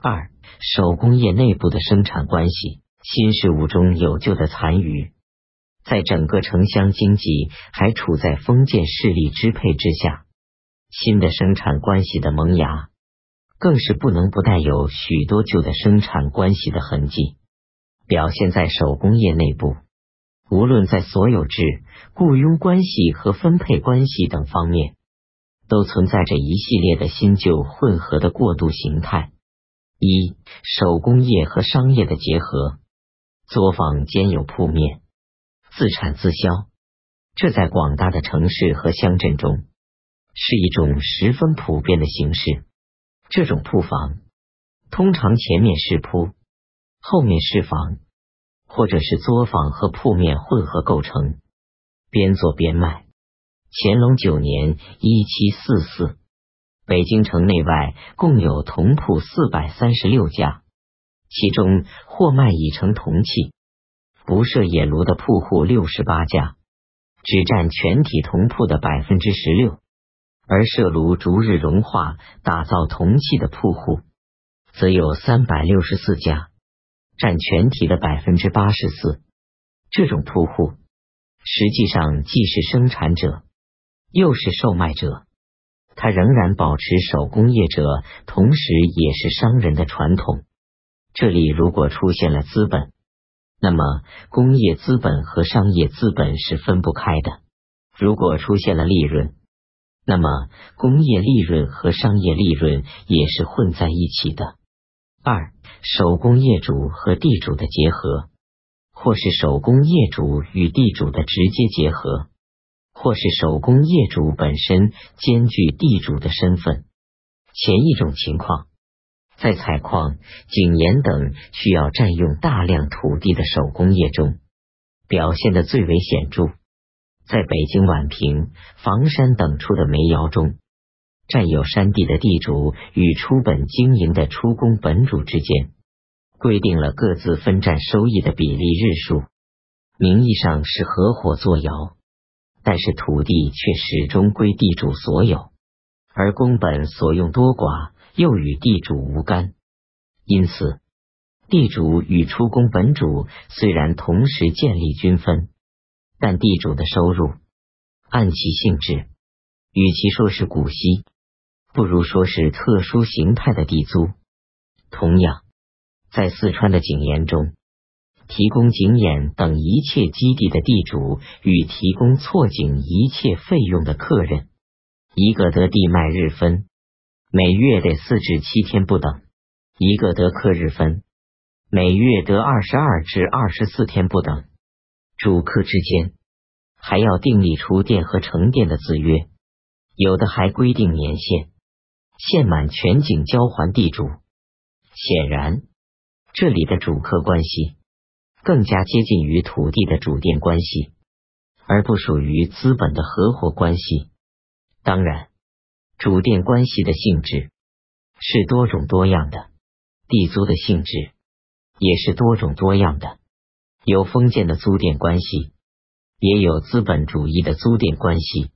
二、手工业内部的生产关系，新事物中有旧的残余，在整个城乡经济还处在封建势力支配之下，新的生产关系的萌芽，更是不能不带有许多旧的生产关系的痕迹，表现在手工业内部。无论在所有制、雇佣关系和分配关系等方面，都存在着一系列的新旧混合的过渡形态。一、手工业和商业的结合，作坊兼有铺面，自产自销。这在广大的城市和乡镇中是一种十分普遍的形式。这种铺房通常前面是铺，后面是房。或者是作坊和铺面混合构成，边做边卖。乾隆九年（一七四四），北京城内外共有铜铺四百三十六家，其中货卖已成铜器、不设冶炉的铺户六十八家，只占全体铜铺的百分之十六；而设炉逐日融化打造铜器的铺户，则有三百六十四家。占全体的百分之八十四。这种铺户实际上既是生产者，又是售卖者，他仍然保持手工业者，同时也是商人的传统。这里如果出现了资本，那么工业资本和商业资本是分不开的；如果出现了利润，那么工业利润和商业利润也是混在一起的。二。手工业主和地主的结合，或是手工业主与地主的直接结合，或是手工业主本身兼具地主的身份。前一种情况，在采矿、井盐等需要占用大量土地的手工业中，表现的最为显著。在北京宛平、房山等处的煤窑中。占有山地的地主与出本经营的出工本主之间，规定了各自分占收益的比例日数，名义上是合伙做窑，但是土地却始终归地主所有，而宫本所用多寡又与地主无干。因此，地主与出宫本主虽然同时建立均分，但地主的收入按其性质，与其说是股息。不如说是特殊形态的地租。同样，在四川的井盐中，提供井眼等一切基地的地主与提供错井一切费用的客人，一个得地卖日分，每月得四至七天不等；一个得客日分，每月得二十二至二十四天不等。主客之间还要订立出店和成店的字约，有的还规定年限。限满全景交还地主，显然这里的主客关系更加接近于土地的主佃关系，而不属于资本的合伙关系。当然，主佃关系的性质是多种多样的，地租的性质也是多种多样的，有封建的租佃关系，也有资本主义的租佃关系，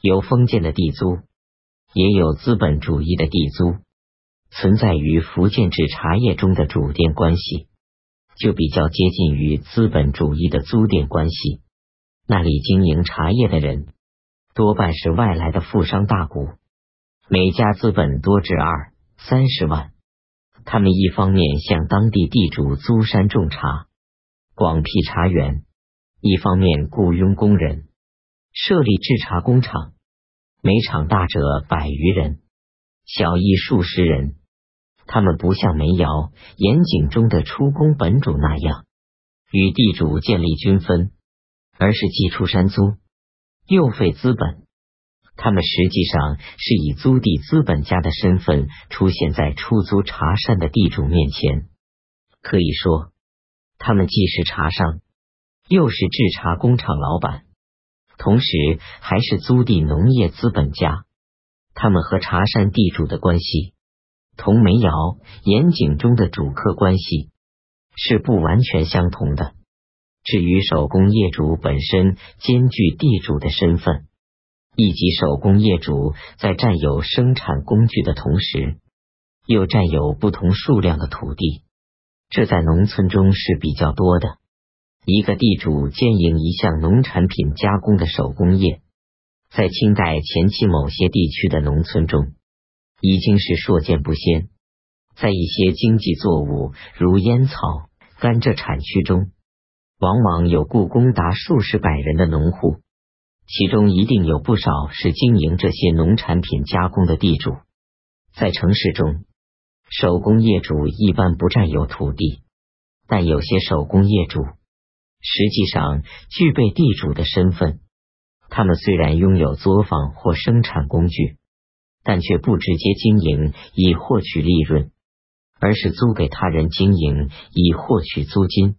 有封建的地租。也有资本主义的地租存在于福建制茶叶中的主佃关系，就比较接近于资本主义的租佃关系。那里经营茶叶的人多半是外来的富商大贾，每家资本多至二三十万。他们一方面向当地地主租山种茶，广辟茶园；一方面雇佣工人，设立制茶工厂。每场大者百余人，小亦数十人。他们不像煤窑、盐井中的出工本主那样与地主建立均分，而是既出山租，又费资本。他们实际上是以租地资本家的身份出现在出租茶山的地主面前。可以说，他们既是茶商，又是制茶工厂老板。同时，还是租地农业资本家，他们和茶山地主的关系，同煤窑、盐井中的主客关系是不完全相同的。至于手工业主本身兼具地主的身份，以及手工业主在占有生产工具的同时，又占有不同数量的土地，这在农村中是比较多的。一个地主兼营一项农产品加工的手工业，在清代前期某些地区的农村中已经是硕见不鲜。在一些经济作物如烟草、甘蔗产区中，往往有雇工达数十百人的农户，其中一定有不少是经营这些农产品加工的地主。在城市中，手工业主一般不占有土地，但有些手工业主。实际上具备地主的身份，他们虽然拥有作坊或生产工具，但却不直接经营以获取利润，而是租给他人经营以获取租金。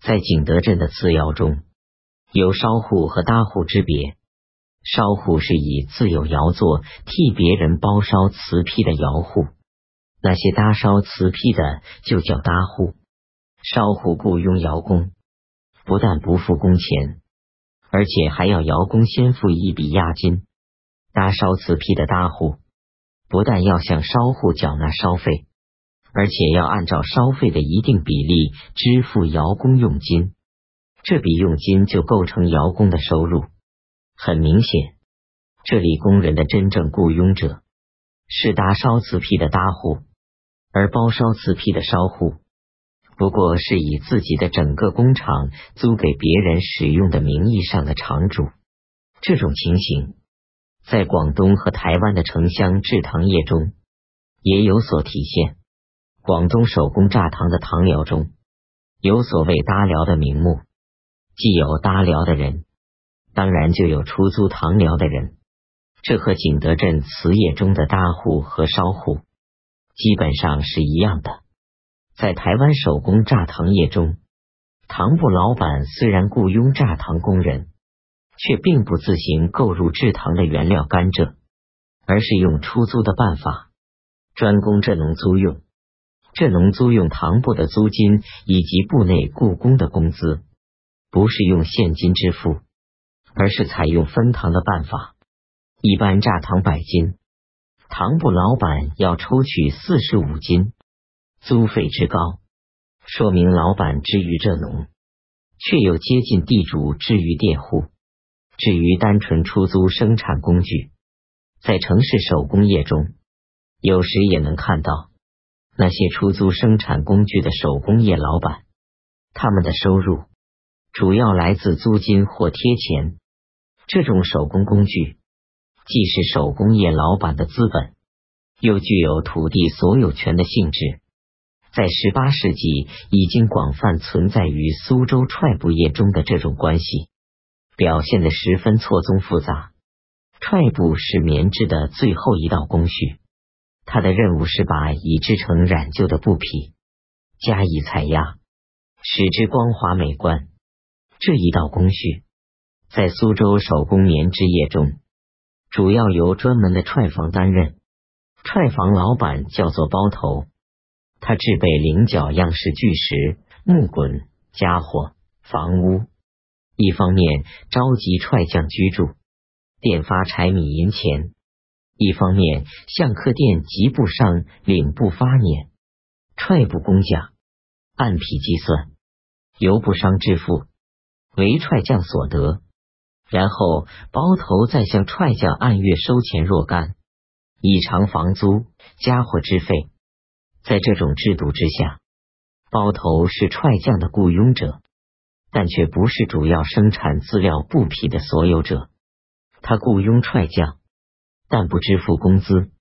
在景德镇的次窑中有烧户和搭户之别，烧户是以自有窑作替别人包烧瓷坯的窑户，那些搭烧瓷坯的就叫搭户。烧户雇佣窑工。不但不付工钱，而且还要窑工先付一笔押金。搭烧瓷坯的搭户不但要向烧户缴纳烧费，而且要按照烧费的一定比例支付窑工佣金。这笔佣金就构成窑工的收入。很明显，这里工人的真正雇佣者是搭烧瓷坯的搭户，而包烧瓷坯的烧户。不过是以自己的整个工厂租给别人使用的名义上的厂主，这种情形在广东和台湾的城乡制糖业中也有所体现。广东手工榨糖的糖寮中有所谓搭寮的名目，既有搭寮的人，当然就有出租糖寮的人。这和景德镇瓷业中的搭户和烧户基本上是一样的。在台湾手工榨糖业中，糖部老板虽然雇佣榨糖工人，却并不自行购入制糖的原料甘蔗，而是用出租的办法，专供蔗农租用。蔗农租用糖部的租金以及部内雇工的工资，不是用现金支付，而是采用分糖的办法。一般榨糖百斤，糖部老板要抽取四十五斤。租费之高，说明老板之于蔗农，却又接近地主之于佃户。至于单纯出租生产工具，在城市手工业中，有时也能看到那些出租生产工具的手工业老板，他们的收入主要来自租金或贴钱。这种手工工具既是手工业老板的资本，又具有土地所有权的性质。在十八世纪已经广泛存在于苏州踹布业中的这种关系，表现的十分错综复杂。踹布是棉织的最后一道工序，它的任务是把已织成染旧的布匹加以采压，使之光滑美观。这一道工序在苏州手工棉织业中，主要由专门的踹房担任，踹房老板叫做包头。他制备菱角样式巨石、木滚、家伙、房屋，一方面召集踹将居住，垫发柴米银钱；一方面向客店及布上领布发碾。踹布工匠按匹计算，由布商支付，为踹将所得。然后包头再向踹将按月收钱若干，以偿房租、家伙之费。在这种制度之下，包头是踹将的雇佣者，但却不是主要生产资料布匹的所有者。他雇佣踹匠，但不支付工资；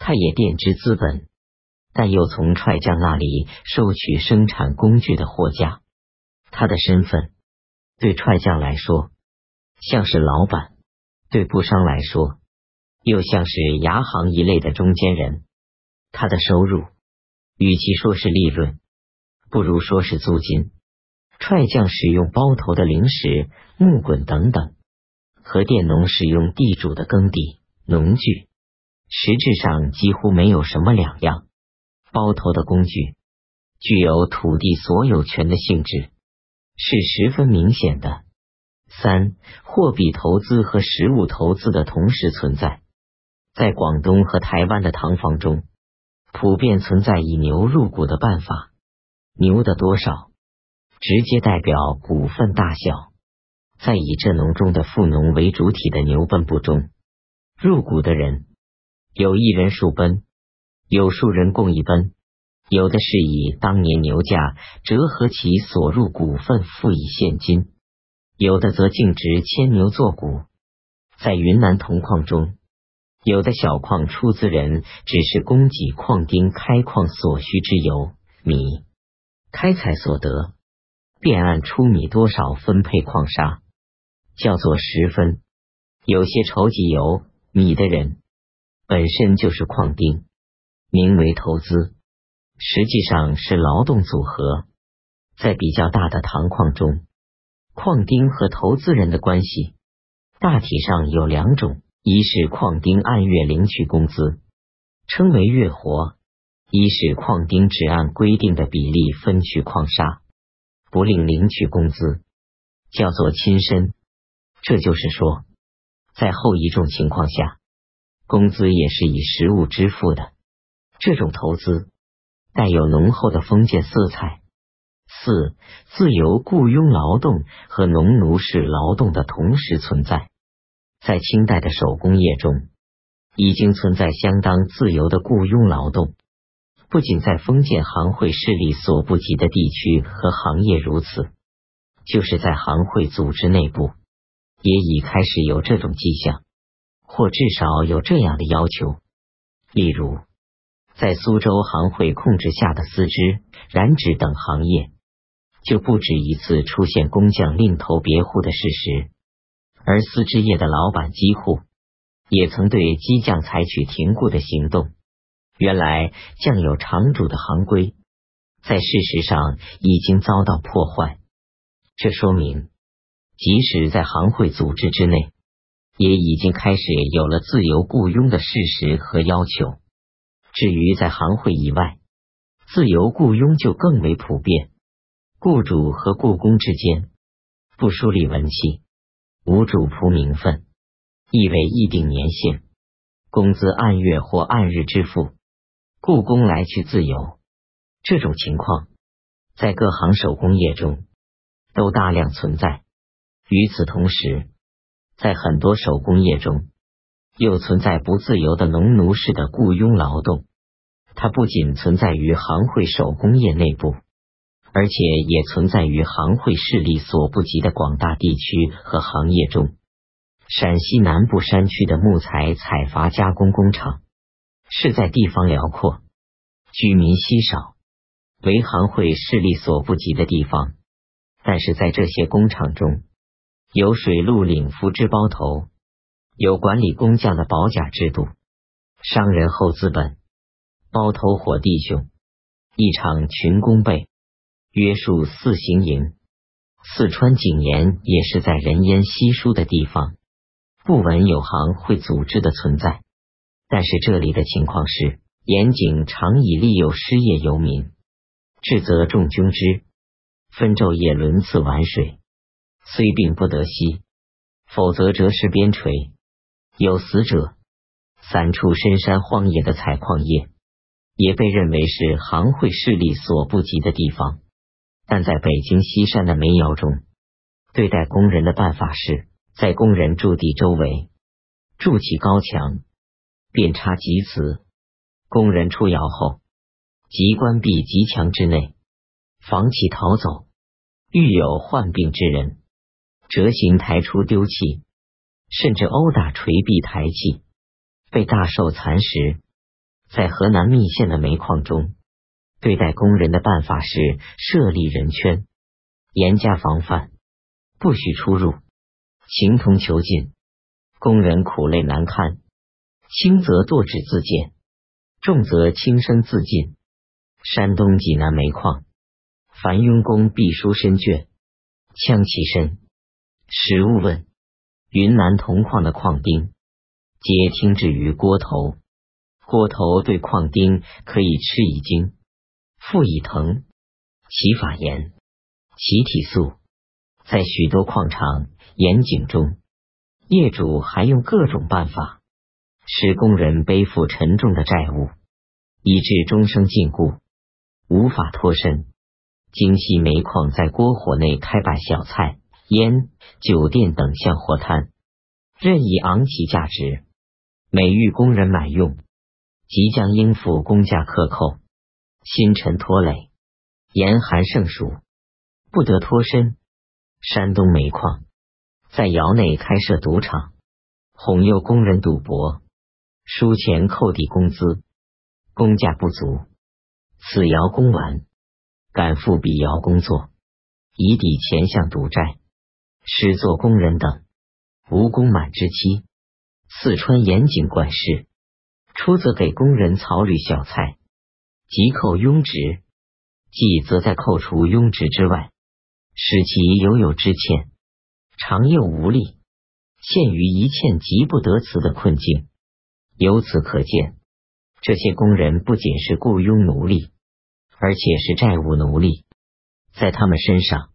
他也垫支资本，但又从踹匠那里收取生产工具的货价。他的身份对踹匠来说像是老板，对布商来说又像是牙行一类的中间人。他的收入。与其说是利润，不如说是租金。踹匠使用包头的零食、木棍等等，和佃农使用地主的耕地、农具，实质上几乎没有什么两样。包头的工具具有土地所有权的性质，是十分明显的。三、货币投资和实物投资的同时存在，在广东和台湾的糖房中。普遍存在以牛入股的办法，牛的多少直接代表股份大小。在以这农中的富农为主体的牛奔部中，入股的人有一人数奔，有数人共一奔。有的是以当年牛价折合其所入股份付以现金，有的则径直牵牛做股。在云南铜矿中，有的小矿出资人只是供给矿丁开矿所需之油、米，开采所得便按出米多少分配矿沙，叫做十分。有些筹集油、米的人本身就是矿丁，名为投资。实际上是劳动组合，在比较大的糖矿中，矿丁和投资人的关系大体上有两种：一是矿丁按月领取工资，称为月活；一是矿丁只按规定的比例分取矿沙，不另领取工资，叫做亲身。这就是说，在后一种情况下，工资也是以实物支付的。这种投资。带有浓厚的封建色彩。四、自由雇佣劳动和农奴式劳动的同时存在，在清代的手工业中，已经存在相当自由的雇佣劳动。不仅在封建行会势力所不及的地区和行业如此，就是在行会组织内部，也已开始有这种迹象，或至少有这样的要求。例如。在苏州行会控制下的丝织、染指等行业，就不止一次出现工匠另投别户的事实。而丝织业的老板机户也曾对机匠采取停雇的行动。原来匠有长主的行规，在事实上已经遭到破坏。这说明，即使在行会组织之内，也已经开始有了自由雇佣的事实和要求。至于在行会以外，自由雇佣就更为普遍。雇主和雇工之间不梳理文契，无主仆名分，亦为议定年限，工资按月或按日支付，雇工来去自由。这种情况在各行手工业中都大量存在。与此同时，在很多手工业中。又存在不自由的农奴式的雇佣劳动，它不仅存在于行会手工业内部，而且也存在于行会势力所不及的广大地区和行业中。陕西南部山区的木材采伐加工工厂是在地方辽阔、居民稀少、为行会势力所不及的地方，但是在这些工厂中，有水陆领夫之包头。有管理工匠的保甲制度，商人厚资本，包头伙弟兄，一场群工备，约束四行营。四川景延也是在人烟稀疏的地方，不闻有行会组织的存在。但是这里的情况是，严景常以利诱失业游民，至则重军之，分昼夜轮次玩水，虽病不得息，否则折石边陲。有死者，三处深山荒野的采矿业也被认为是行会势力所不及的地方。但在北京西山的煤窑中，对待工人的办法是在工人驻地周围筑起高墙，便插棘子。工人出窑后，即关闭极墙之内，防其逃走。遇有患病之人，折行抬出丢弃。甚至殴打锤壁抬气，被大受蚕食。在河南密县的煤矿中，对待工人的办法是设立人圈，严加防范，不许出入，形同囚禁。工人苦累难堪，轻则剁指自尽，重则轻生自尽。山东济南煤矿，凡佣工必书身卷，枪其身。实物问。云南铜矿的矿丁，皆听之于锅头。锅头对矿丁可以吃以精，腹以疼，其法严，其体素。在许多矿场严井中，业主还用各种办法，使工人背负沉重的债务，以致终生禁锢，无法脱身。京西煤矿在锅火内开办小菜、烟、酒店等项货摊，任意昂起价值，每遇工人买用，即将应付工价克扣，辛沉拖累，严寒盛暑，不得脱身。山东煤矿在窑内开设赌场，哄诱工人赌博，输钱扣抵工资，工价不足，此窑工完。赶赴彼窑工作，以抵前项赌债，施作工人等无功满之期。四川严谨管事，初则给工人草履小菜，即扣庸职；即则在扣除庸职之外，使其犹有之欠，常又无力，陷于一欠即不得辞的困境。由此可见，这些工人不仅是雇佣奴隶。而且是债务奴隶，在他们身上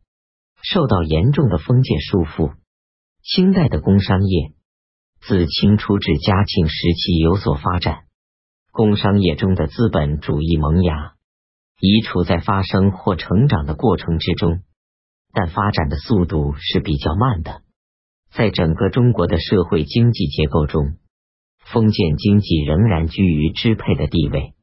受到严重的封建束缚。清代的工商业自清初至嘉庆时期有所发展，工商业中的资本主义萌芽已处在发生或成长的过程之中，但发展的速度是比较慢的。在整个中国的社会经济结构中，封建经济仍然居于支配的地位。